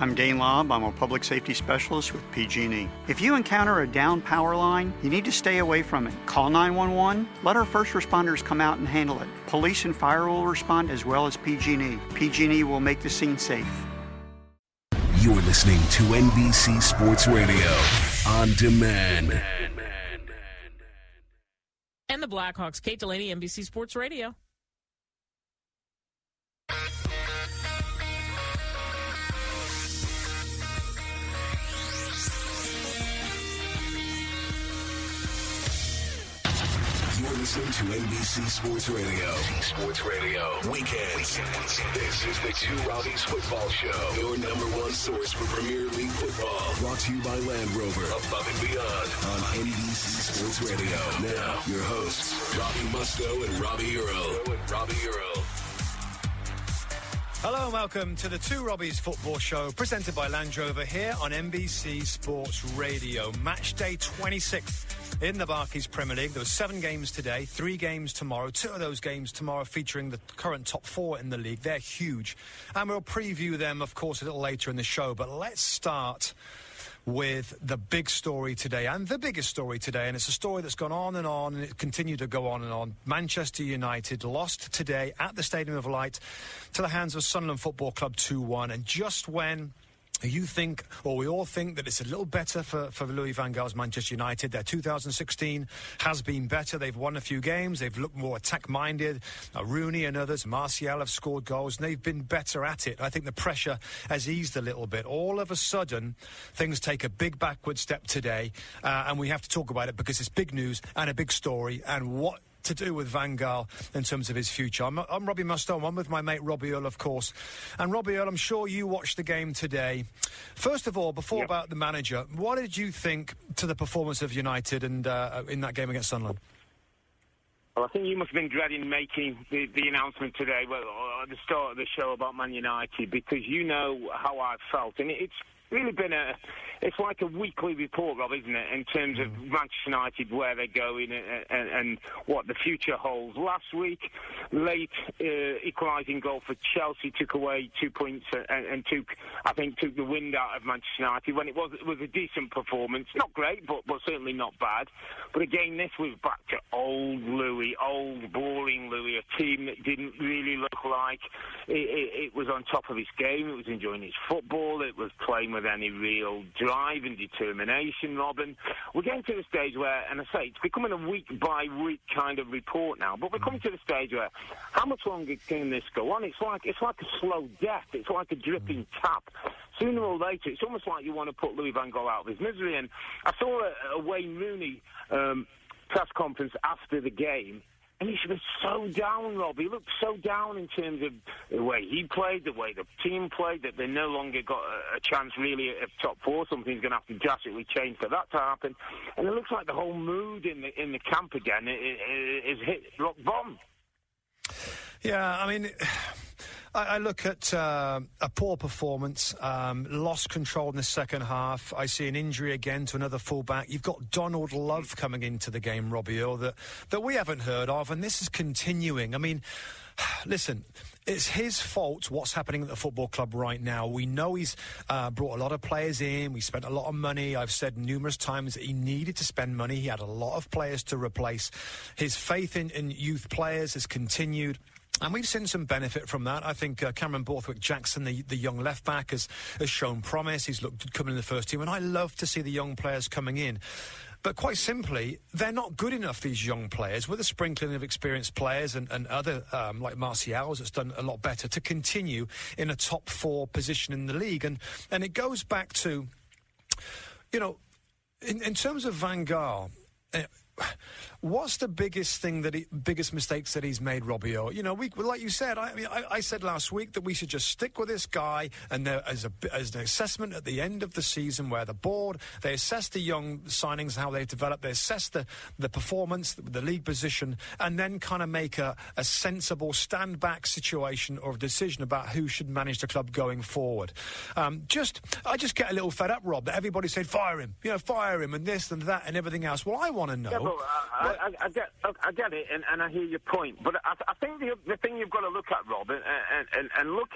I'm Dane Lobb. I'm a public safety specialist with PG&E. If you encounter a down power line, you need to stay away from it. Call 911. Let our first responders come out and handle it. Police and fire will respond as well as PG&E. PG&E will make the scene safe. You're listening to NBC Sports Radio on demand. And the Blackhawks, Kate Delaney, NBC Sports Radio. Listening to NBC Sports Radio. Sports Radio. Weekends. This is the Two Robbies Football Show. Your number one source for Premier League football. Brought to you by Land Rover. Above and beyond on NBC Sports Radio. Now, your hosts, Robbie Mustoe and Robbie Earle. And Robbie Earle. Hello and welcome to the Two Robbies Football Show presented by Land Rover here on NBC Sports Radio. Match day 26 in the Barclays Premier League. There were seven games today, three games tomorrow. Two of those games tomorrow featuring the current top four in the league. They're huge. And we'll preview them, of course, a little later in the show. But let's start with the big story today and the biggest story today. And it's a story that's gone on and on and it continued to go on and on. Manchester United lost today at the Stadium of Light to the hands of Sunderland Football Club 2 1. And just when you think, or we all think, that it's a little better for, for Louis Van Gaal's Manchester United. Their 2016 has been better. They've won a few games. They've looked more attack minded. Uh, Rooney and others, Martial have scored goals, and they've been better at it. I think the pressure has eased a little bit. All of a sudden, things take a big backward step today, uh, and we have to talk about it because it's big news and a big story. And what to do with Van Gaal in terms of his future. I'm, I'm Robbie Mustoe. I'm with my mate Robbie Earle, of course. And Robbie Earle, I'm sure you watched the game today. First of all, before Yep. about the manager, what did you think to the performance of United and uh, in that game against Sunderland? Well, I think you must have been dreading making the, the announcement today, well, at the start of the show about Man United, because you know how I felt, and it's really been a, it's like a weekly report, Rob, isn't it, in terms of Manchester United, where they're going and, and, and what the future holds. Last week, late uh, equalising goal for Chelsea took away two points and, and took, I think, took the wind out of Manchester United when it was it was a decent performance, not great, but but certainly not bad. But again, this was back to old Louis, old boring Louis, a team that didn't really look like it, it, it was on top of its game. It was enjoying its football. It was playing with any real drive and determination, Robin. We're getting to the stage where, and I say, it's becoming a week by week kind of report now, but we're coming to the stage where how much longer can this go on? It's like, it's like a slow death. It's like a dripping tap. Sooner or later, it's almost like you want to put Louis Van Gaal out of his misery. And I saw a, a Wayne Rooney um, press conference after the game, and he was so down, Rob. He looked so down in terms of the way he played, the way the team played, that they no longer got a, a chance really at top four. Something's going to have to drastically change for that to happen. And it looks like the whole mood in the in the camp again is hit rock bottom. Yeah, I mean. I, I look at uh, a poor performance, um, lost control in the second half. I see an injury again to another fullback. You've got Donald Love coming into the game, Robbie that, that we haven't heard of, and this is continuing. I mean, listen, it's his fault what's happening at the football club right now. We know he's uh, brought a lot of players in. We spent a lot of money. I've said numerous times that he needed to spend money. He had a lot of players to replace. His faith in, in youth players has continued. And we've seen some benefit from that. I think uh, Cameron Borthwick Jackson, the, the young left back, has, has shown promise. He's looked coming in the first team. And I love to see the young players coming in. But quite simply, they're not good enough, these young players, with a sprinkling of experienced players and, and other, um, like Martial's, that's done a lot better, to continue in a top four position in the league. And, and it goes back to, you know, in, in terms of Van Gaal, uh, what's the biggest thing that he, biggest mistakes that he's made, Robbie? Or you know, we like you said. I, I, I said last week that we should just stick with this guy, and there, as a as an assessment at the end of the season, where the board they assess the young signings, how they've developed, they assess the the performance, the, the league position, and then kind of make a, a sensible stand back situation or a decision about who should manage the club going forward. Um, just I just get a little fed up, Rob, that everybody said fire him, you know, fire him, and this and that and everything else. Well, I want to know. Well, I, I, I, get, I get it, and, and I hear your point. But I, I think the, the thing you've got to look at, Rob, and, and, and look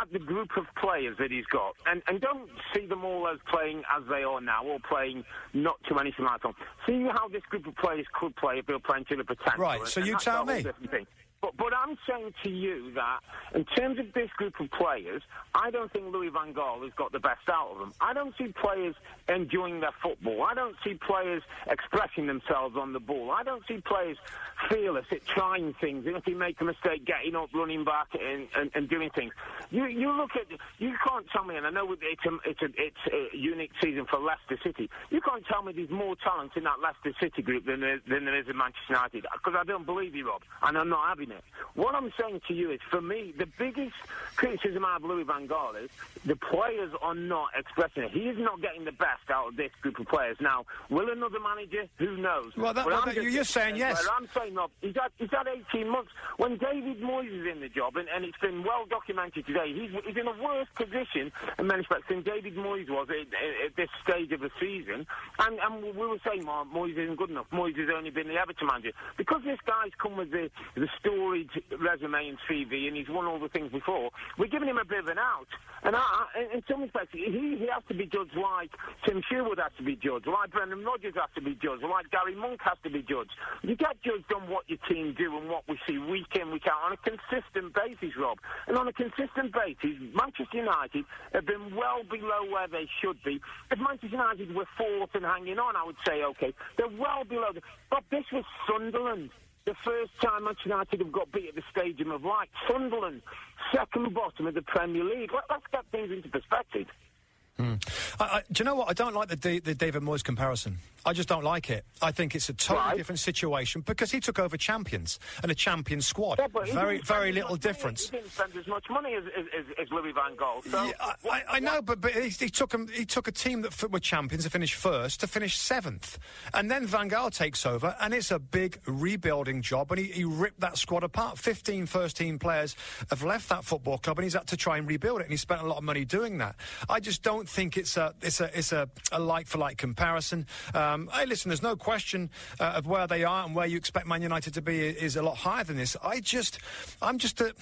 at the group of players that he's got, and, and don't see them all as playing as they are now, or playing not to anything like that. See how this group of players could play if they were playing to the potential. Right. So you tell me. But, but I'm saying to you that in terms of this group of players, I don't think Louis Van Gaal has got the best out of them. I don't see players enjoying their football. I don't see players expressing themselves on the ball. I don't see players fearless at trying things. And if you make a mistake, getting up, running back, and, and, and doing things. You you look at you can't tell me, and I know it's a, it's a it's a unique season for Leicester City. You can't tell me there's more talent in that Leicester City group than there, than there is in Manchester United because I don't believe you, Rob, and I'm not having it. What I'm saying to you is, for me, the biggest criticism I have Louis Van Gaal is the players are not expressing it. He is not getting the best out of this group of players. Now, will another manager? Who knows? Well, that, well, that, you're saying yes. I'm saying no. He's had, he's had 18 months. When David Moyes is in the job, and, and it's been well documented today, he's, he's in a worse position in many respects than David Moyes was at, at this stage of the season. And, and we were saying, well, Moyes isn't good enough. Moyes has only been the Everton manager. Because this guy's come with the, the storied resume and CV, and he's won all the things before, we're giving him a bit of an out. And I, in some respects, he, he has to be judged like Tim Sherwood has to be judged, like Brendan Rodgers has to be judged, like Gary Monk has to be judged. You get judged on what your team do and what we see week in, week out on a consistent basis, Rob. And on a consistent basis, Manchester United have been well below where they should be. If Manchester United were fourth and hanging on, I would say, okay, they're well below. The, but this was Sunderland the first time Manchester United have got beat at the Stadium of Light. Sunderland, second bottom of the Premier League. Let's get things into perspective. Mm. I, I, do you know what? I don't like the, the David Moyes comparison. I just don't like it. I think it's a totally right. different situation because he took over champions and a champion squad. Yeah, very, very little difference. Money. He didn't spend as much money as, as, as Louis Van Gaal. So yeah, I, I, know, but, but he, he, took him, he took a team that were champions to finish first to finish seventh, and then Van Gaal takes over, and it's a big rebuilding job, and he, he ripped that squad apart. 15 first team players have left that football club, and he's had to try and rebuild it, and he spent a lot of money doing that. I just don't think it's a it's a it's a, a like for like comparison. Um, hey, listen, there's no question uh, of where they are and where you expect Man United to be is a lot higher than this. I just, I'm just a.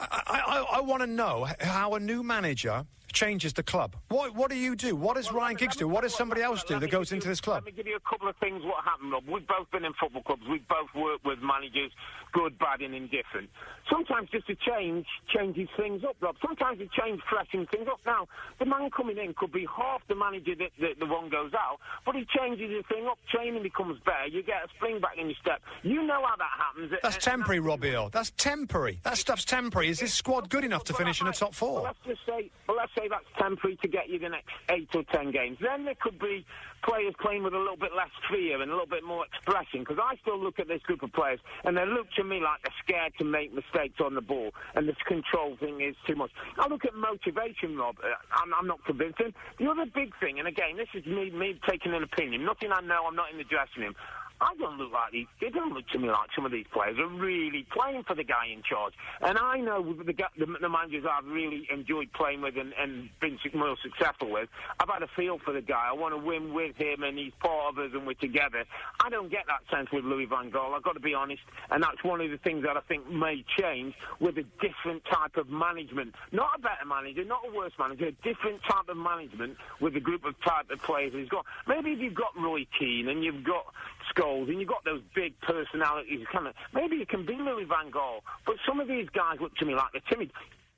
I, I, I want to know how a new manager changes the club. What what do you do? What does well, Ryan Giggs do? What does somebody else do that goes into this club? Let me give you a couple of things what happened, Rob. We've both been in football clubs. We've both worked with managers, good, bad and indifferent. Sometimes just a change changes things up, Rob. Sometimes a change freshens things up. Now, the man coming in could be half the manager that, that the one goes out, but he changes the thing up. Training becomes better. You get a spring back in your step. You know how that happens. That's uh, temporary, Robbie. That's temporary. That stuff's temporary. Is this squad good enough to finish in the top four? Well, let's just say, well, let's say that's temporary to get you the next eight or ten games. Then there could be players playing with a little bit less fear and a little bit more expression. Because I still look at this group of players and they look to me like they're scared to make mistakes on the ball, and this control thing is too much. I look at motivation, Rob. Uh, I'm, I'm not convinced. the other big thing, and again, this is me, me taking an opinion. Nothing I know. I'm not in the dressing room. I don't look like these. They don't look to me like some of these players are really playing for the guy in charge. And I know the, the, the managers I've really enjoyed playing with and, and been more successful with. I've had a feel for the guy. I want to win with him, and he's part of us, and we're together. I don't get that sense with Louis Van Gaal. I've got to be honest, and that's one of the things that I think may change with a different type of management. Not a better manager, not a worse manager, a different type of management with a group of type of players he's got. Maybe if you've got Roy Keane and you've got Scholes, and you've got those big personalities. Kind of maybe you can be Louis Van Gaal, but some of these guys look to me like they're timid.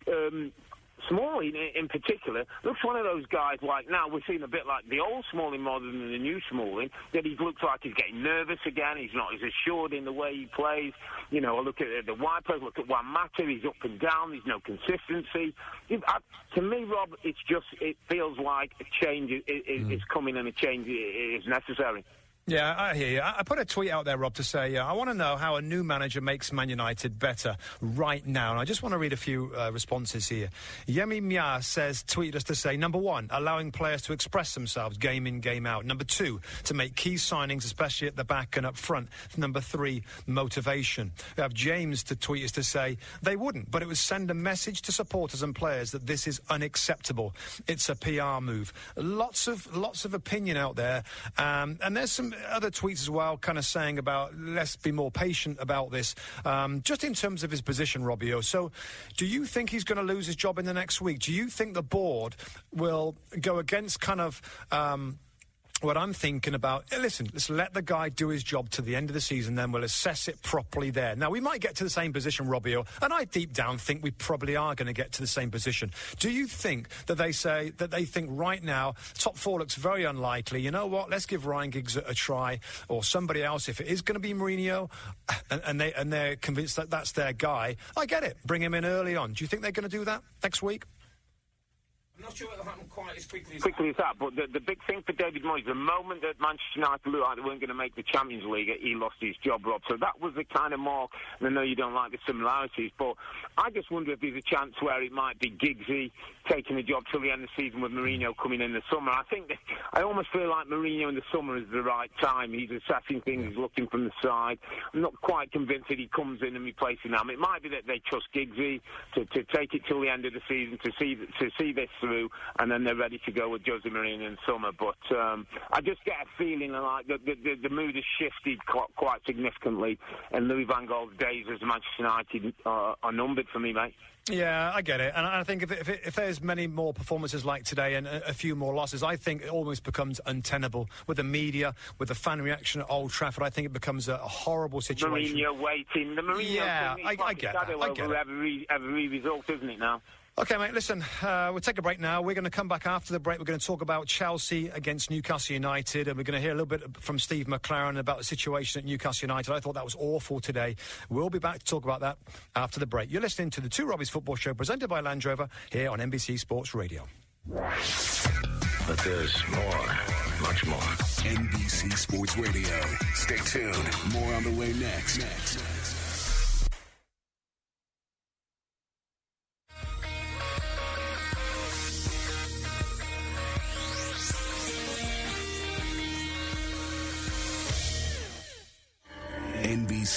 Um, Smalling, in particular, looks one of those guys like now we're seeing a bit like the old Smalling more than the new Smalling, that he looks like he's getting nervous again. He's not as assured in the way he plays. You know, I look at the wipers, look at Juan Mata, he's up and down, there's no consistency. To me, Rob, it's just, it feels like a change is, is, mm. is coming and a change is necessary. Yeah, I hear you. I put a tweet out there, Rob, to say uh, I want to know how a new manager makes Man United better right now. And I just want to read a few uh, responses here. Yemi Mia says, tweet us to say, number one, allowing players to express themselves game in, game out. Number two, to make key signings, especially at the back and up front. Number three, motivation. We have James to tweet us to say, they wouldn't, but it would send a message to supporters and players that this is unacceptable. It's a PR move. Lots of, lots of opinion out there. Um, and there's some other tweets as well, kind of saying about let's be more patient about this. Um, just in terms of his position, Robbio. So, do you think he's going to lose his job in the next week? Do you think the board will go against kind of? Um, what I'm thinking about, eh, listen, let's let the guy do his job to the end of the season, then we'll assess it properly there. Now, we might get to the same position, Robbio, and I deep down think we probably are going to get to the same position. Do you think that they say, that they think right now, top four looks very unlikely? You know what? Let's give Ryan Giggs a, a try, or somebody else. If it is going to be Mourinho, and, and, they, and they're convinced that that's their guy, I get it. Bring him in early on. Do you think they're going to do that next week? I'm not sure it'll happen quite as quickly as quickly that. as that. But the, the big thing for David Moyes, the moment that Manchester United looked like they weren't going to make the Champions League, he lost his job, Rob. So that was the kind of mark. And I know you don't like the similarities, but I just wonder if there's a chance where it might be Giggsy taking the job till the end of the season with Mourinho coming in the summer. I think that, I almost feel like Mourinho in the summer is the right time. He's assessing things, he's looking from the side. I'm not quite convinced that he comes in and replaces them. It might be that they trust Giggsy to, to take it till the end of the season to see to see this through, and then they're ready to go with Jose Mourinho in summer. But um, I just get a feeling like the, the, the mood has shifted quite, quite significantly, and Louis Van Gaal's days as Manchester United are, are numbered for me, mate. Yeah, I get it, and I think if, if, if there's many more performances like today and a, a, few more losses, I think it almost becomes untenable with the media, with the fan reaction at Old Trafford. I think it becomes a, a horrible situation. Mourinho waiting, the Mourinho yeah, thing, I, I, get that. I get every every result, isn't it now? Okay, mate, listen, uh, we'll take a break now. We're going to come back after the break. We're going to talk about Chelsea against Newcastle United, and we're going to hear a little bit from Steve McClaren about the situation at Newcastle United. I thought that was awful today. We'll be back to talk about that after the break. You're listening to the Two Robbies Football Show presented by Land Rover here on NBC Sports Radio. But there's more, much more. NBC Sports Radio. Stay tuned. More on the way next. next.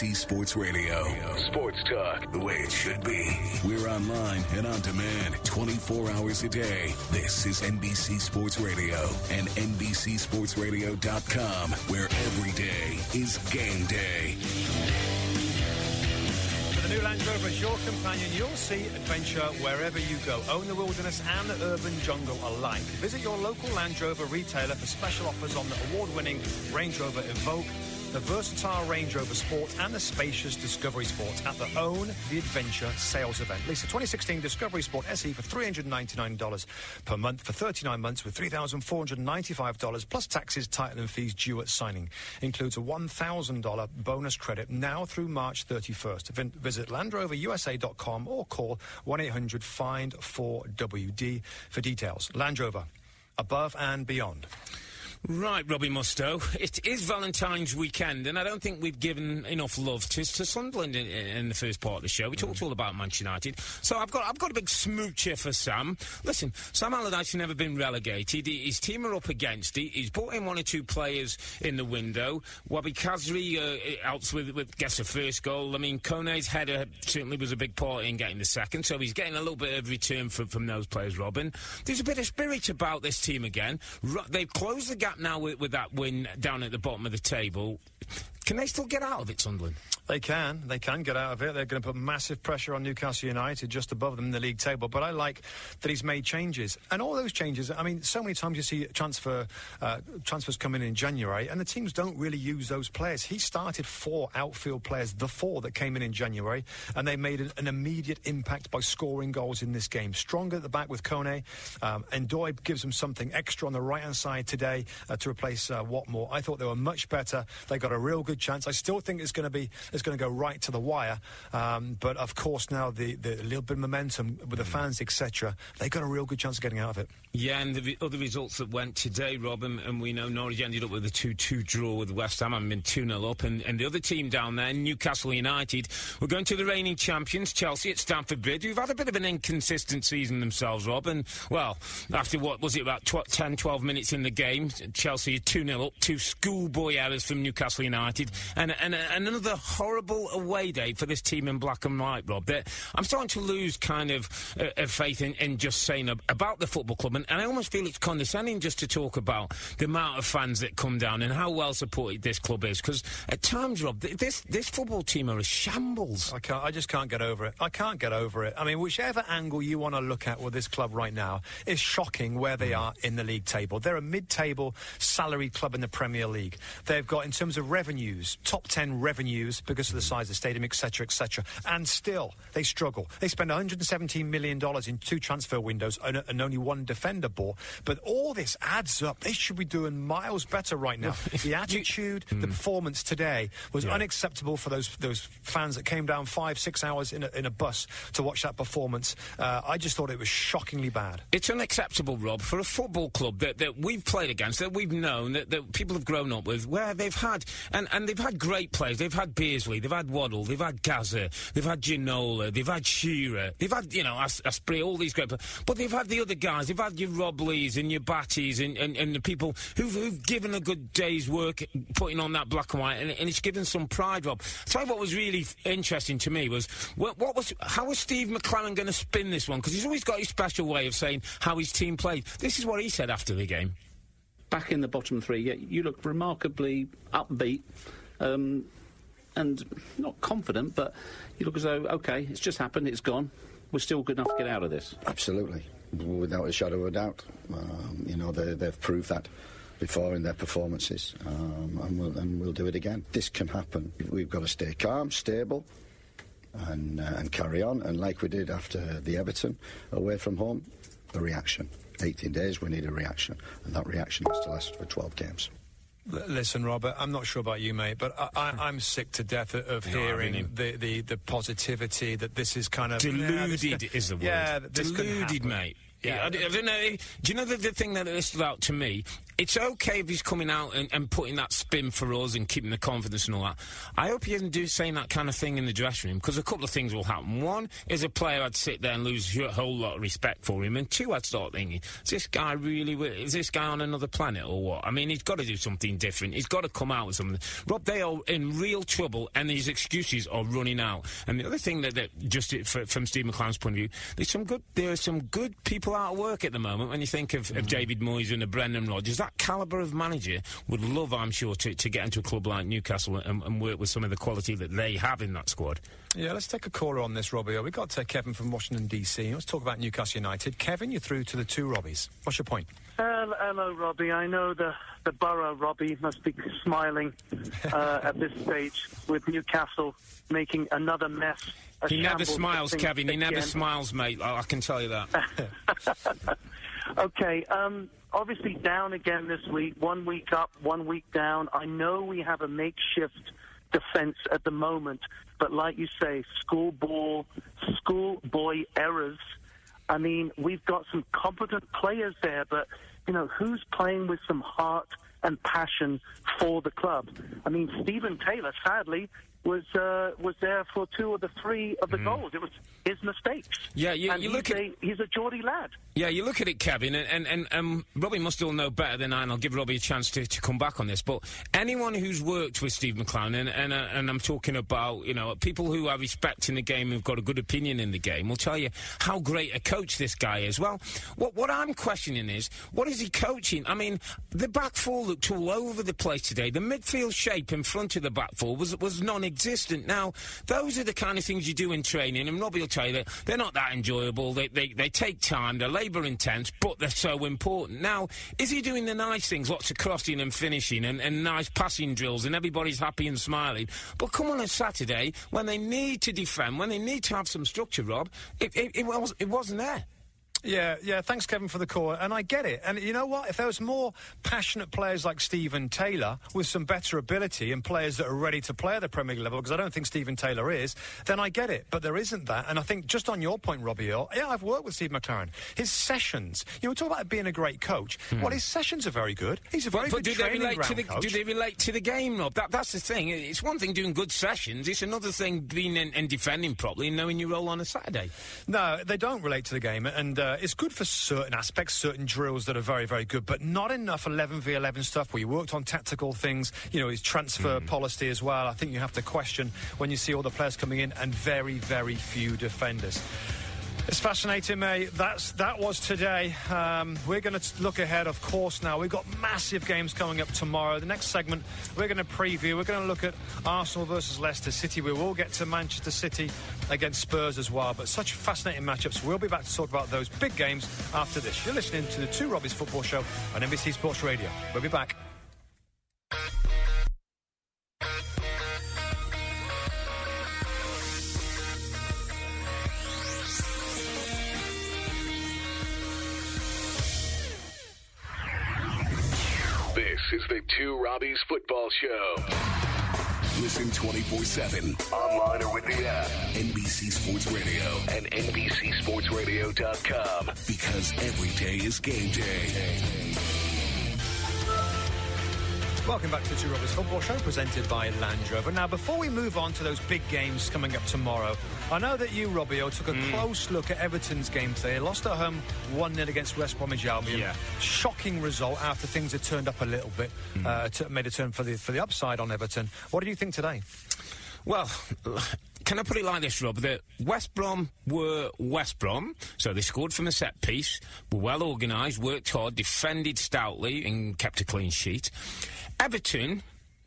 NBC Sports Radio. Sports talk the way it should be. We're online and on demand 24 hours a day. This is NBC Sports Radio and NBCSportsRadio.com, where every day is game day. For the new Land Rover is your companion. You'll see adventure wherever you go. Own the wilderness and the urban jungle alike. Visit your local Land Rover retailer for special offers on the award-winning Range Rover Evoque the versatile Range Rover Sport and the spacious Discovery Sport at the Own the Adventure sales event. Lisa, 2016 Discovery Sport SE for $399 per month for 39 months with $3,495 plus taxes, title and fees due at signing. Includes a $1,000 bonus credit now through March 31st. Visit LandRoverUSA.com or call 1-800-FIND-4WD for details. Land Rover, above and beyond. Right, Robbie Mustoe. It is Valentine's weekend, and I don't think we've given enough love to, to Sunderland in, in the first part of the show. We talked all about Manchester United, so I've got I've got a big smoocher for Sam. Listen, Sam Allardyce has never been relegated. His team are up against it. He's brought in one or two players in the window. Wahbi Khazri uh, helps with, with gets the first goal. I mean, Kone's header certainly was a big part in getting the second, so he's getting a little bit of return from, from those players. Robin, there's a bit of spirit about this team again. They've closed the gap now with, with that win down at the bottom of the table. Can they still get out of it, Sunderland? They can. They can get out of it. They're going to put massive pressure on Newcastle United just above them in the league table. But I like that he's made changes. And all those changes, I mean, so many times you see transfer uh, transfers come in in January and the teams don't really use those players. He started four outfield players, the four that came in in January, and they made an, an immediate impact by scoring goals in this game. Stronger at the back with Kone. Um, and Doy gives them something extra on the right-hand side today uh, to replace uh, Watmore. I thought they were much better. They got a real good chance. I still think it's going to be it's going to go right to the wire. Um, but of course, now the, the little bit of momentum with the fans, etc., they got a real good chance of getting out of it. Yeah, and the v- other results that went today, Rob, and, and we know Norwich ended up with a 2 2 draw with West Ham and been 2 0 up. And, and the other team down there, Newcastle United, we're going to the reigning champions, Chelsea at Stamford Bridge, who've had a bit of an inconsistent season themselves, Rob. And, well, after what was it, about tw- 10, 12 minutes in the game, Chelsea 2 0 up, two schoolboy errors from Newcastle United, and, and, uh, and another horrible away day for this team in black and white, Rob. That I'm starting to lose kind of uh, of faith in, in just saying ab- about the football club, and, and I almost feel it's condescending just to talk about the amount of fans that come down and how well supported this club is. Because at times, Rob, th- this this football team are a shambles. I can't. I just can't get over it. I can't get over it. I mean, whichever angle you want to look at with this club right now it's shocking where they hmm. are in the league table. They're a mid-table salaried club in the Premier League. They've got, in terms of revenues, top ten revenues because of the size of the stadium, etc., etc. And still, they struggle. They spend 117 million dollars in two transfer windows and, and only one defender bought. But all this adds up. They should be doing miles better right now. the attitude, the performance today was unacceptable for those those fans that came down five, six hours in a, in a bus to watch that performance. Uh, I just thought it was shockingly bad. It's unacceptable, Rob, for a football club that, that we've played against, that we've known, that, that people have grown up with, where they've had, and, and they've had great players. They've had Beardsley, they've had Waddle, they've had Gazza, they've had Ginola, they've had Shearer, they've had, you know, As- Asprey, all these great players. But they've had the other guys, they've had your Rob Lees and your Batties and, and, and the people who've, who've given a good day's work putting on that black and white, and, and it's given some pride, Rob. tell you what was really interesting to me was, what, what was, how was Steve McClaren going to spin this one? Because he's always got his special way of saying how his team played. This is what he said after the game. Back in the bottom three, yeah, you look remarkably upbeat um, and not confident, but you look as though, okay, it's just happened, it's gone. We're still good enough to get out of this. Absolutely, without a shadow of a doubt. Um, you know, they, they've proved that before in their performances, um, and, we'll, and we'll do it again. This can happen. We've got to stay calm, stable, and, uh, and carry on. And like we did after the Everton away from home, a reaction. 18 days, we need a reaction, and that reaction has to last for 12 games. Listen, Robert, I'm not sure about you, mate, but I, I, I'm sick to death of, of No, hearing the, the, the positivity that this is kind of Yeah, this Deluded can- is the word. Yeah, this Deluded, mate. Yeah, I, I don't know. Do you know the, the thing that stood out to me? It's okay if he's coming out and, and putting that spin for us and keeping the confidence and all that. I hope he doesn't do saying that kind of thing in the dressing room because a couple of things will happen. One is a player I'd sit there and lose a whole lot of respect for him, and two, I'd start thinking, is this guy really? Is this guy on another planet or what? I mean, he's got to do something different. He's got to come out with something. Rob, they are in real trouble, and his excuses are running out. And the other thing that, that just it- f- from Steve McClaren's point of view, there's some good. There are some good people out of work at the moment. When you think of, of mm-hmm. David Moyes and a Brendan Rodgers, that calibre of manager would love, I'm sure, to, to get into a club like Newcastle and, and work with some of the quality that they have in that squad. Yeah, let's take a caller on this, Robbie. We've got uh, Kevin from Washington, D.C. Let's talk about Newcastle United. Kevin, you're through to the two Robbies. What's your point? Hello, hello, Robbie. I know the, the borough Robbie must be smiling uh, at this stage with Newcastle making another mess. He never smiles, Kevin. He never smiles, mate. I, I can tell you that. Okay, um, obviously down again this week. One week up, one week down. I know we have a makeshift defense at the moment, but like you say, school ball, schoolboy errors. I mean, we've got some competent players there, but you know, who's playing with some heart and passion for the club? I mean, Stephen Taylor, sadly, was uh, was there for two of the three of the goals. It was his mistakes. Yeah, you- you he's look at- a, he's a Geordie lad. Yeah, you look at it, Kevin, and, and, and um, Robbie must all know better than I, and I'll give Robbie a chance to, to come back on this. But anyone who's worked with Steve McClaren, and, and, uh, and I'm talking about, you know, people who have respect in the game, who've got a good opinion in the game, will tell you how great a coach this guy is. Well, what, what I'm questioning is, what is he coaching? I mean, the back four looked all over the place today. The midfield shape in front of the back four was, was non-existent. Now, those are the kind of things you do in training, and Robbie will tell you that they're not that enjoyable. They, they, they take time, they're labour intense, but they're so important. Now, is he doing the nice things, lots of crossing and finishing and, and nice passing drills, and everybody's happy and smiling? But come on a Saturday, when they need to defend, when they need to have some structure, Rob, it, it, it, was, it wasn't there. Yeah, yeah. Thanks, Kevin, for the call. And I get it. And you know what? If there was more passionate players like Stephen Taylor with some better ability and players that are ready to play at the Premier League level, because I don't think Stephen Taylor is, then I get it. But there isn't that. And I think just on your point, Robbie Earl, yeah, I've worked with Steve McClaren. His sessions, you know, we talk about being a great coach. Well, his sessions are very good. He's a very. But, but good do they training relate to ground the coach. do they relate to the game, Rob? That, that's the thing. It's one thing doing good sessions. It's another thing being and, and defending properly and knowing your role on a Saturday. No, they don't relate to the game, and uh, Uh, it's good for certain aspects, certain drills that are very, very good, but not enough 11 v 11 stuff where you worked on tactical things. You know, his transfer mm. policy as well. I think you have to question when you see all the players coming in and very, very few defenders. It's fascinating, mate. That's that was today. Um, we're going to look ahead, of course. Now we've got massive games coming up tomorrow. The next segment, we're going to preview. We're going to look at Arsenal versus Leicester City. We will get to Manchester City against Spurs as well. But such fascinating matchups. We'll be back to talk about those big games after this. You're listening to the Two Robbies Football Show on NBC Sports Radio. We'll be back. Is the Two Robbies Football Show. Listen 24 7 online or with the app. NBC Sports Radio and NBCSportsRadio.com because every day is game day. Welcome back to the Two Robbies Football Show, presented by Land Rover. Now, before we move on to those big games coming up tomorrow, I know that you, Robbio, took a close look at Everton's game today. They lost at home 1 0 against West Bromwich Albion. Yeah. Shocking result after things had turned up a little bit, uh, t- made a turn for the, for the upside on Everton. What do you think today? Well, can I put it like this, Rob? That West Brom were West Brom, so they scored from a set piece, were well organised, worked hard, defended stoutly, and kept a clean sheet. Everton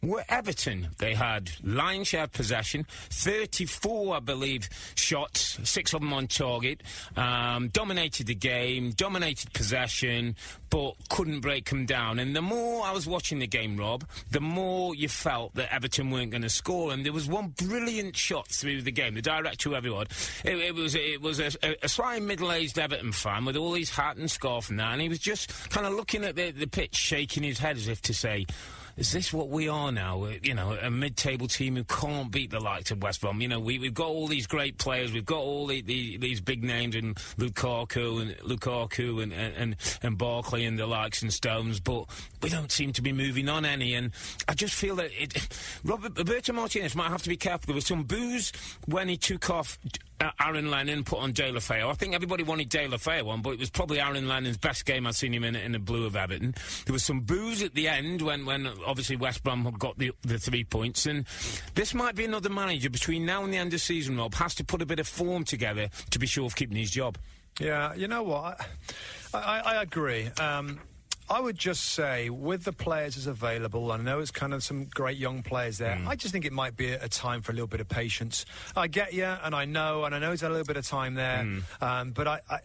were Everton. They had line share possession, 34, I believe, shots, six of them on target, um, dominated the game, dominated possession, but couldn't break them down. And the more I was watching the game, Rob, the more you felt that Everton weren't going to score. And there was one brilliant shot through the game, the director, everyone. It, it was it was a, a, a middle-aged Everton fan with all his hat and scarf and that, and he was just kind of looking at the, the pitch, shaking his head as if to say, is this what we are now? Uh, You know, a mid-table team who can't beat the likes of West Brom. You know, we, we've got all these great players. We've got all the, the, these big names in Lukaku and Lukaku and, and, and, and Barkley and the likes and Stones, but we don't seem to be moving on any. And I just feel that it, Robert, Roberto Martinez might have to be careful. There was some booze when he took off Aaron Lennon put on Deulofeu. I think everybody wanted Deulofeu on, but it was probably Aaron Lennon's best game I've seen him in, in the blue of Everton. There was some booze at the end when, when obviously West Brom had got the, the three points, and this might be another manager between now and the end of season, Rob, has to put a bit of form together to be sure of keeping his job. Yeah, you know what? I, I, I agree. Um, I would just say, with the players as available, I know it's kind of some great young players there. I just think it might be a, time for a little bit of patience. I get you, and I know, and I know it's a little bit of time there, um, but I. I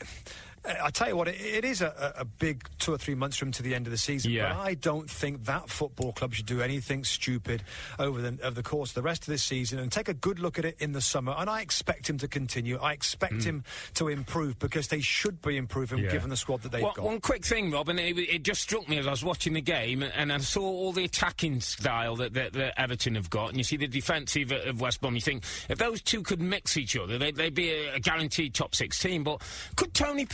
I tell you what, it, it is a, a big two or three months from to the end of the season. Yeah. But I don't think that football club should do anything stupid over the over the course of the rest of this season and take a good look at it in the summer. And I expect him to continue. I expect hmm. him to improve because they should be improving Yeah. given the squad that they've Well, got. One quick thing, Rob, and it, it just struck me as I was watching the game, and I saw all the attacking style that, that, that Everton have got, and you see the defensive of West Brom. You think if those two could mix each other, they'd, they'd be a, a guaranteed top six team. But could Tony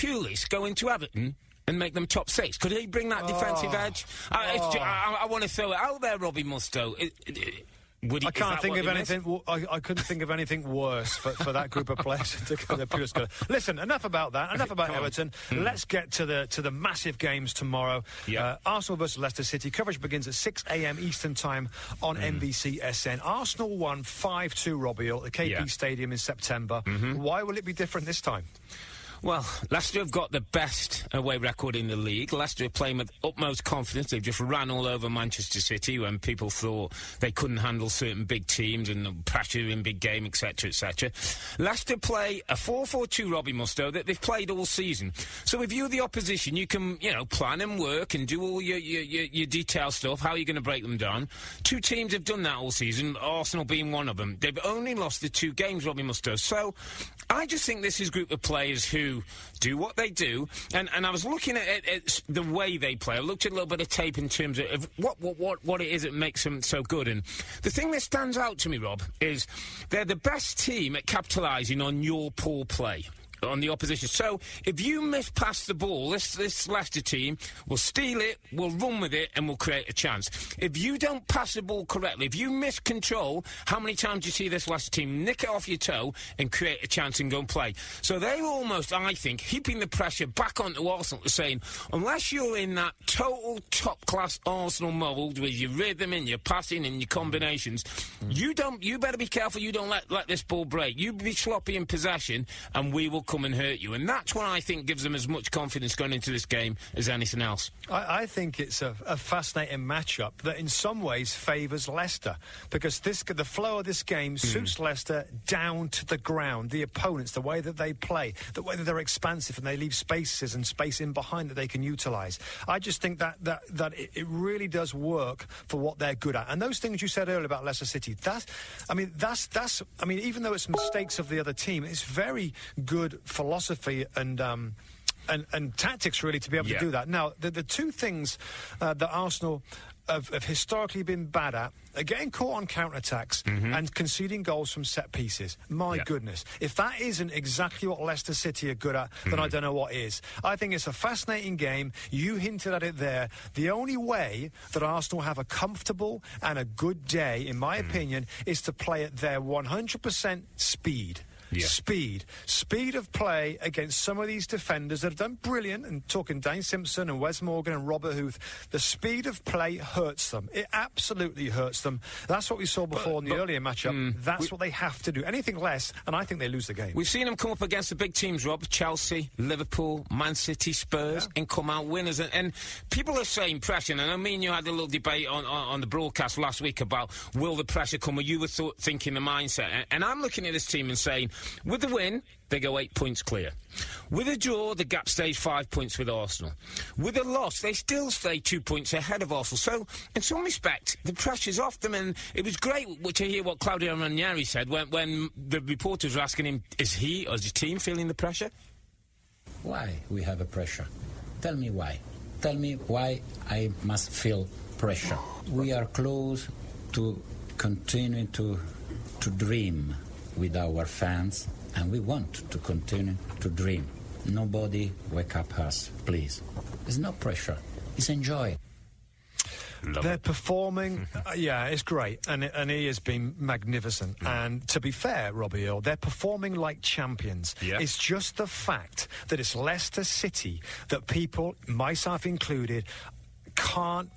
Go into Everton? And make them top six. Could he bring that defensive Oh. edge? I, it's oh. I, I want to throw it out there, Robbie Mustoe. It- it- it- would he, I can't think of anything. w- I, I couldn't think of anything worse for, for that group of players to go to Pulis go. Listen, enough about that. Enough about. Everton. Hmm. Let's get to the to the massive games tomorrow. Yeah. Uh, Arsenal versus Leicester City. Coverage begins at 6 a.m. Eastern Time on hmm. NBC SN. Arsenal won 5-2. Robbie at the KP Yeah. Stadium in September. Mm-hmm. Why will it be different this time? Well, Leicester have got the best away record in the league. Leicester are playing with utmost confidence. They've just ran all over Manchester City when people thought they couldn't handle certain big teams and the pressure in big game, etc., etc. Leicester play a 4-4-2, Robbie Mustoe, that they've played all season. So if you're the opposition, you can, you know, plan and work and do all your, your, your, your detail stuff, how are you going to break them down. Two teams have done that all season, Arsenal being one of them. They've only lost the two games, Robbie Mustoe. So I just think this is a group of players who do what they do. And and I was looking at, at, at the way they play. I looked at a little bit of tape in terms of, of what, what what what it is that makes them so good. And the thing that stands out to me, Rob, is they're the best team at capitalising on your poor play on the opposition. So if you miss pass the ball, this this Leicester team will steal it, will run with it, and will create a chance. If you don't pass the ball correctly, if you miss control, how many times do you see this Leicester team nick it off your toe and create a chance and go and play? So they were almost, I think, heaping the pressure back onto Arsenal, saying, unless you're in that total top class Arsenal mould with your rhythm and your passing and your combinations, mm. you don't. You better be careful. You don't let let this ball break. You be sloppy in possession, and we will come and hurt you. And that's what I think gives them as much confidence going into this game as anything else. I, I think it's a, a, fascinating matchup that in some ways favours Leicester because this the flow of this game mm. suits Leicester down to the ground. The opponents, the way that they play, the way that they're expansive and they leave spaces and space in behind that they can utilise. I just think that that, that it, it really does work for what they're good at. And those things you said earlier about Leicester City, that I mean, that's that's I mean, even though it's mistakes of the other team, it's very good philosophy and. Um, and, and, tactics really to be able yeah. to do that. Now, the, the two things uh, that Arsenal have, have, historically been bad at are getting caught on counter-attacks mm-hmm. and conceding goals from set pieces. My yeah. goodness. If that isn't exactly what Leicester City are good at, mm-hmm. then I mm-hmm. don't know what is. I think it's a fascinating game. You hinted at it there. The only way that Arsenal have a comfortable and a good day, in my mm-hmm. opinion, is to play at their 100% speed yeah. speed. Speed of play against some of these defenders that have done brilliant, and talking Danny Simpson and Wes Morgan and Robert Huth, the speed of play hurts them. It absolutely hurts them. That's what we saw before but, in the but, earlier matchup. Mm, That's we, what they have to do. Anything less, and I think they lose the game. We've seen them come up against the big teams, Rob. Chelsea, Liverpool, Man City, Spurs, yeah. and come out winners. And, and, people are saying pressure, and I mean you had a little debate on, on, on, the broadcast last week about will the pressure come, or you were th- thinking the mindset. And, and I'm looking at this team and saying, with the win, they go eight points clear. With a draw, the gap stays five points with Arsenal. With a loss, they still stay two points ahead of Arsenal. So, in some respect, the pressure's off them. And it was great to hear what Claudio Ranieri said when, when the reporters were asking him, is he or is his team feeling the pressure? Why we have a pressure? Tell me why. Tell me why I must feel pressure. We are close to continuing to, to dream with our fans, and we want to continue to dream. Nobody wake up us, please. There's no pressure. It's enjoy. Love They're it. performing, uh, yeah, it's great, and and he has been magnificent. Mm. And to be fair, Robbie Earle, they're performing like champions. Yeah. It's just the fact that it's Leicester City that people, myself included, can't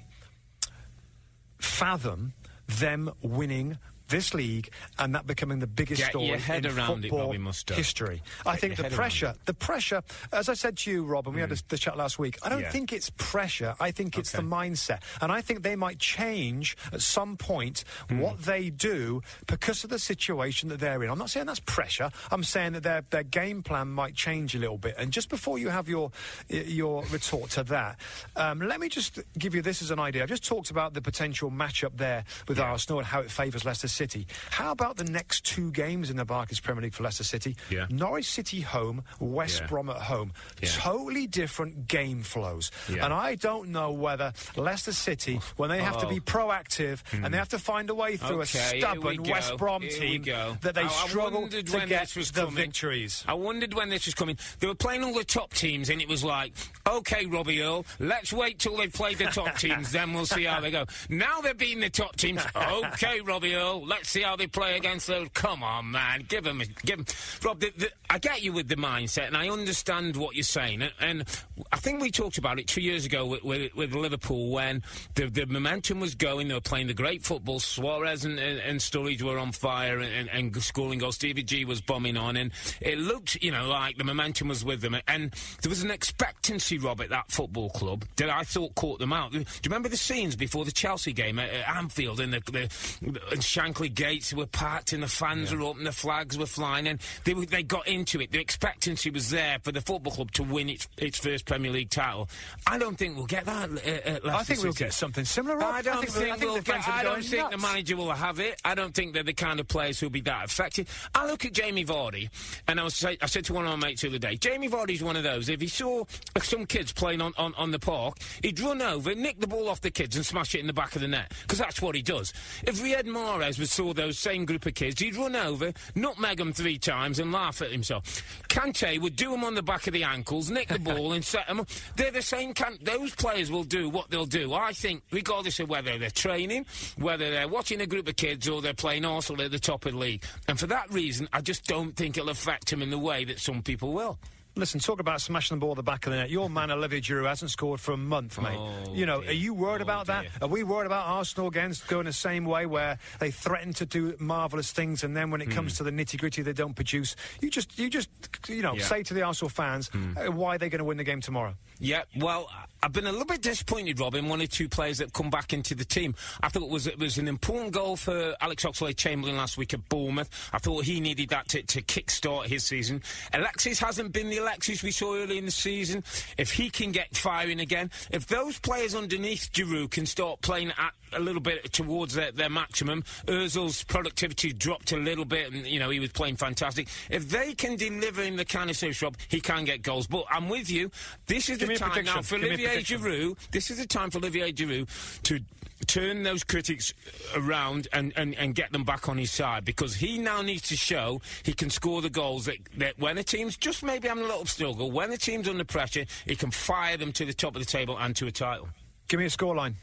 fathom them winning this league and that becoming the biggest Get story in around football it, history. Get I think the pressure, the pressure, as I said to you, Rob, and we mm. had a, the chat last week, I don't yeah. think it's pressure. I think it's okay. the mindset. And I think they might change at some point mm. what they do because of the situation that they're in. I'm not saying that's pressure. I'm saying that their, their game plan might change a little bit. And just before you have your, your retort to that, um, let me just give you this as an idea. I've just talked about the potential matchup there with yeah. Arsenal and how it favours Leicester City. City. How about the next two games in the Barclays Premier League for Leicester City? Yeah. Norwich City home, West yeah. Brom at home. Yeah. Totally different game flows. And I don't know whether Leicester City, when they have oh. to be oh. proactive mm. and they hmm. have to find a way through okay, a stubborn West Brom here team, that they I, struggle to get the coming. victories. I wondered when this was coming. They were playing all the top teams, and it was like, okay, Robbie Earle, let's wait till they've played the top teams, then we'll see how they go. Now they're beating the top teams. Okay, Robbie Earle, let's see how they play against those. Come on, man, give them, give them. Rob, the, the, I get you with the mindset, and I understand what you're saying. And, and I think we talked about it two years ago with, with, with Liverpool when the, the, momentum was going. They were playing the great football. Suarez and, and, and Sturridge were on fire and, and, scoring goals. Stevie G was bombing on, and it looked, you know, like the momentum was with them. And there was an expectancy, Rob, at that football club that I thought caught them out. Do you remember the scenes before the Chelsea game at, at Anfield and the, the, Shankly gates were packed and the fans were up and the flags were flying and they, were- they got into it. The expectancy was there for the football club to win its, its first Premier League title. I don't think we'll get that. Uh, at I think we'll get something similar. Rob. I don't I think, think, I think we'll the get, I don't think the manager will have it. I don't think they're the kind of players who'll be that affected. I look at Jamie Vardy, and I was say, I said to one of my mates the other day, Jamie Vardy's one of those. If he saw some kids playing on, on, on the park, he'd run over, nick the ball off the kids, and smash it in the back of the net because that's what he does. If Riyad Mahrez was saw those same group of kids, he'd run over, nutmeg them three times, and laugh at himself. Kante would do them on the back of the ankles, nick the ball, and set them. up. They're the same. Can- those players will do what they'll do. I think, regardless of whether they're training, whether they're watching a group of kids, or they're playing Arsenal at the top of the league. And for that reason, I just don't think it'll affect him in the way that some people will. Listen, talk about smashing the ball at the back of the net. Your man, Olivier Giroud, hasn't scored for a month, mate. Oh, you know, are you worried about that? Are we worried about Arsenal again going the same way where they threaten to do marvellous things and then when it Hmm. comes to the nitty gritty, they don't produce? You just, you just, you know, Yeah. say to the Arsenal fans Hmm. uh, why they're going to win the game tomorrow. Yeah, well, I've been a little bit disappointed, Robin. One or two players that come back into the team. I thought it was it was an important goal for Alex Oxlade-Chamberlain last week at Bournemouth. I thought he needed that to, to kick-start his season. Alexis hasn't been the Alexis we saw early in the season. If he can get firing again, if those players underneath Giroud can start playing at a little bit towards their, their maximum. Ozil's productivity dropped a little bit, and you know he was playing fantastic. If they can deliver him the kind of service, Rob, he can get goals. But I'm with you. This is Give me the a time now for Give Olivier prediction. Giroud. This is the time for Olivier Giroud to turn those critics around and, and, and get them back on his side because he now needs to show he can score the goals that, that when a team's just maybe having a little struggle, when the team's under pressure, he can fire them to the top of the table and to a title. Give me a scoreline.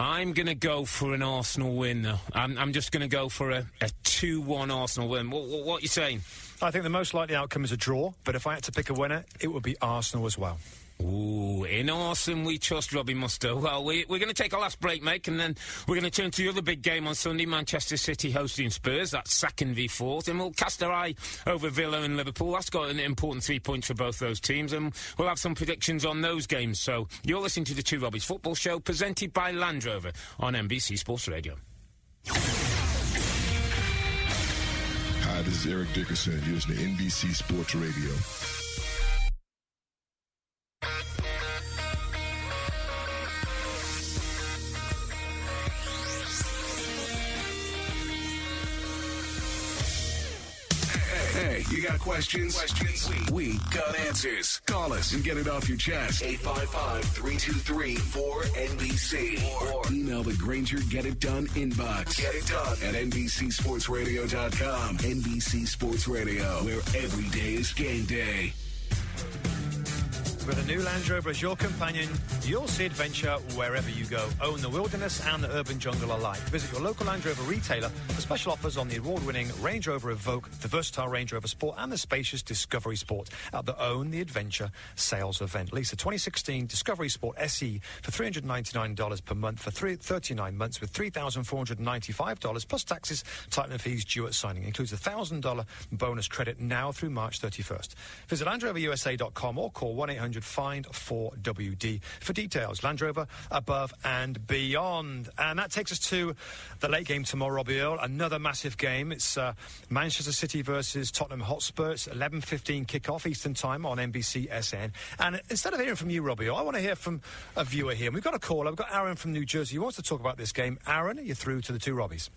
I'm going to go for an Arsenal win, though. I'm, I'm just going to go for a, a 2 1 Arsenal win. What, what, what are you saying? I think the most likely outcome is a draw, but if I had to pick a winner, it would be Arsenal as well. Ooh, in Arsène we trust Robbie Mustoe. Well, we, we're going to take our last break, mate, and then we're going to turn to the other big game on Sunday, Manchester City hosting Spurs. That's second v fourth, and we'll cast our eye over Villa and Liverpool. That's got an important three points for both those teams, and we'll have some predictions on those games. So you're listening to the Two Robbies Football Show, presented by Land Rover on NBC Sports Radio. Hi, this is Eric Dickerson. You're listening to NBC Sports Radio. Hey, you got questions? Questions? We, we got answers. Call us and get it off your chest. 855-323-4NBC. Or email the Granger Get It Done inbox. Get it done at NBCSportsRadio.com. NBC Sports Radio, where every day is game day. With a new Land Rover as your companion, you'll see adventure wherever you go. Own the wilderness and the urban jungle alike. Visit your local Land Rover retailer for special offers on the award winning Range Rover Evoque, the versatile Range Rover Sport, and the spacious Discovery Sport at the Own the Adventure sales event. Lease a 2016 Discovery Sport SE for $399 per month for three, 39 months with $3,495 plus taxes, title, and fees due at signing. Includes a $1,000 bonus credit now through March 31st. Visit LandRoverUSA.com or call 1 800 Find for WD. For details, Land Rover above and beyond. And that takes us to the late game tomorrow, Robbie Earle. Another massive game. It's uh, Manchester City versus Tottenham Hotspurs. 11.15 kickoff Eastern Time on NBC SN. And instead of hearing from you, Robbie Earle, I want to hear from a viewer here. We've got a call. We've got Aaron from New Jersey who wants to talk about this game. Aaron, you're through to the two Robbies.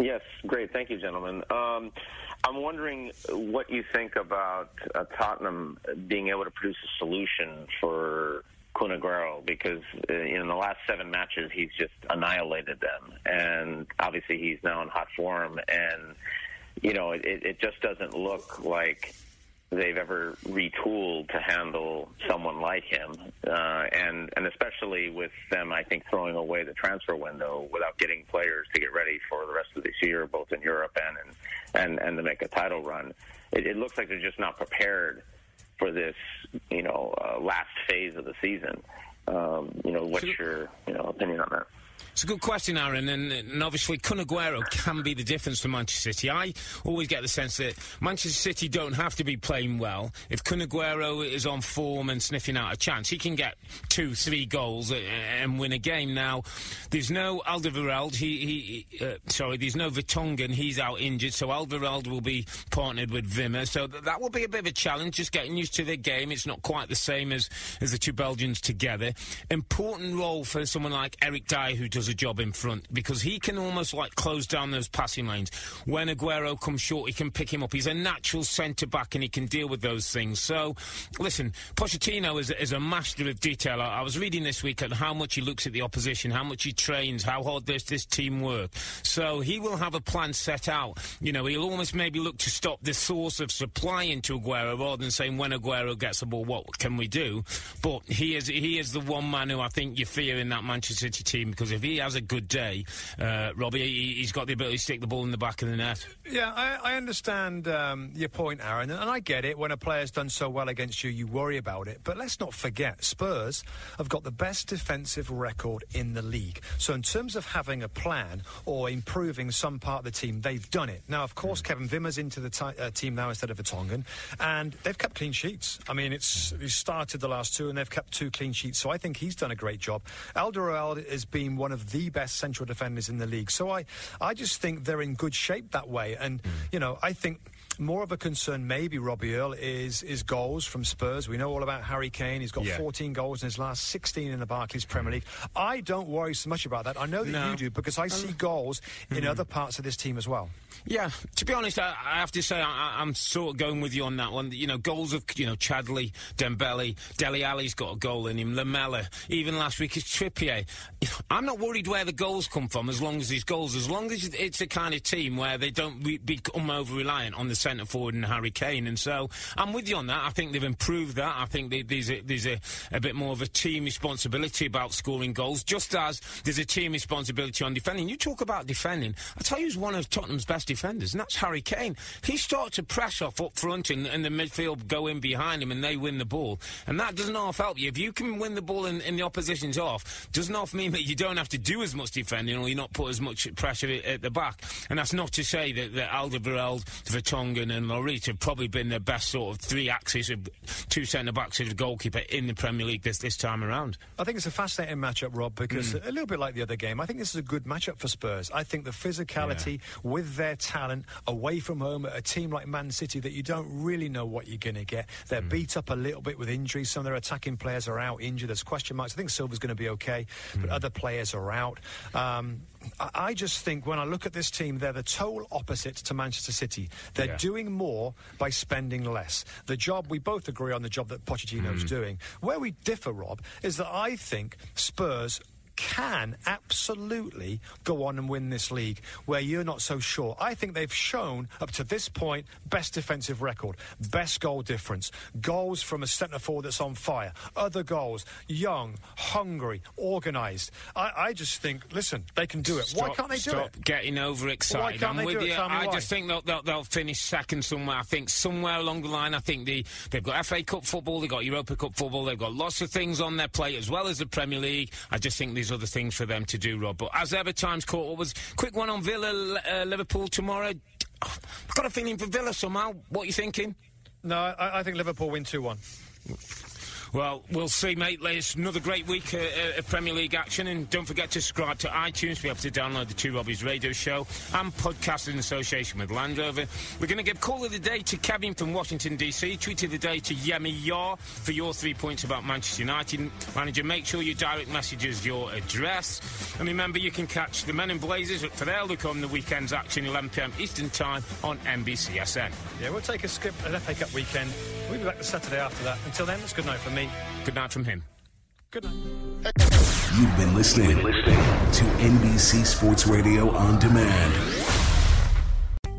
Yes, great. Thank you, gentlemen. Um, I'm wondering what you think about uh, Tottenham being able to produce a solution for Kun Aguero because uh, in the last seven matches he's just annihilated them, and obviously he's now in hot form, and you know it, it just doesn't look like they've ever retooled to handle someone like him, uh, and and especially with them, I think throwing away the transfer window without getting players to get ready for the rest of this year, both in Europe and and and, and to make a title run. It, it looks like they're just not prepared for this you know uh, last phase of the season. Um, you know, what's your you know opinion on that? It's a good question, Aaron, and, and obviously Kun Aguero can be the difference for Manchester City. I always get the sense that Manchester City don't have to be playing well. If Kun Aguero is on form and sniffing out a chance, he can get two, three goals and win a game. Now, there's no Alderweireld. He, he uh, sorry, there's no Vertonghen. He's out injured, so Alderweireld will be partnered with Wimmer. So th- that will be a bit of a challenge, just getting used to the game. It's not quite the same as, as the two Belgians together. Important role for someone like Eric Dier, who does a job in front because he can almost like close down those passing lanes. When Aguero comes short, he can pick him up. He's a natural centre back and he can deal with those things. So, listen, Pochettino is, is a master of detail. I, I, was reading this week at how much he looks at the opposition, how much he trains, how hard does this team work. So he will have a plan set out. You know, he'll almost maybe look to stop the source of supply into Aguero rather than saying when Aguero gets the ball, what can we do? But he is he is the one man who I think you fear in that Manchester City team because if he has a good day, uh, Robbie, he, has got the ability to stick the ball in the back of the net. Yeah, I, I understand um, your point, Aaron, and I get it. When a player's done so well against you, you worry about it. But let's not forget, Spurs have got the best defensive record in the league. So in terms of having a plan or improving some part of the team, they've done it. Now, of course, mm. Kevin Wimmer's into the t- uh, team now instead of Vertonghen, and they've kept clean sheets. I mean, it's he started the last two, and they've kept two clean sheets. So I think he's done a great job. Alderweireld has been one of the best central defenders in the league. So I, I just think they're in good shape that way. And, mm. you know, I think more of a concern, maybe Robbie Earle, is is goals from Spurs. We know all about Harry Kane. He's got yeah. 14 goals in his last 16 in the Barclays Premier League. I don't worry so much about that. I know that no. you do because I see goals mm. in other parts of this team as well. Yeah, to be honest, I, I have to say I, am sort of going with you on that one. You know, goals of you know Chadli, Dembele, Dele Ali's got a goal in him, Lamela, even last week is Trippier. I'm not worried where the goals come from as long as these goals, as long as it's a kind of team where they don't re- become over reliant on the centre forward and Harry Kane. And so I'm with you on that. I think they've improved that. I think they, there's, a, there's a, a, bit more of a team responsibility about scoring goals, just as there's a team responsibility on defending. You talk about defending. I tell you, who's one of Tottenham's best defenders, and that's Harry Kane. He starts to press off up front, and, and the midfield go in behind him, and they win the ball. And that doesn't half help you. If you can win the ball in, in the opposition's off, doesn't half mean that you don't have to do as much defending or you're not put as much pressure at, at the back. And that's not to say that, that Alderweireld, Vertonghen, and Lloris have probably been the best sort of three axes of two centre backs of goalkeeper in the Premier League this this time around. I think it's a fascinating matchup, Rob, because mm. a little bit like the other game, I think this is a good matchup for Spurs. I think the physicality yeah. with their talent away from home at a team like Man City that you don't really know what you're going to get. They're mm. beat up a little bit with injuries. Some of their attacking players are out injured. There's question marks. I think Silva's going to be okay, mm. but other players are out. Um, I just think when I look at this team, they're the total opposite to Manchester City. They're yeah. doing more by spending less. The job, we both agree on the job that Pochettino's mm. doing. Where we differ, Rob, is that I think Spurs can absolutely go on and win this league where you're not so sure. I think they've shown up to this point best defensive record, best goal difference, goals from a centre forward that's on fire, other goals, young, hungry, organised. I, I, just think, listen, they can do it. Stop, why can't they do stop it? getting overexcited. I'm they with you. I just think they'll, they'll, they'll, finish second somewhere. I think somewhere along the line, I think the, they've got FA Cup football, they've got Europa Cup football, they've got lots of things on their plate as well as the Premier League. I just think these other things for them to do, Rob. But as ever, time's caught. What was quick one on Villa, uh, Liverpool tomorrow? I've got a feeling for Villa somehow. What are you thinking? No, I, I think Liverpool win 2 1. Well, we'll see, mate. It's another great week uh, of Premier League action. And don't forget to subscribe to iTunes to be able to download the Two Robbies radio show and podcast in association with Land Rover. We're going to give call of the day to Kevin from Washington, D.C., tweet of the day to Yemi Yar for your three points about Manchester United. Manager, make sure your direct messages your address. And remember, you can catch the Men in Blazers for their on the weekend's action, 11pm Eastern Time on NBCSN. Yeah, we'll take a skip an FA Cup weekend. We'll be back the Saturday after that. Until then, it's good night for me. Good night from him. Good night. You've been listening, listening to NBC Sports Radio on Demand.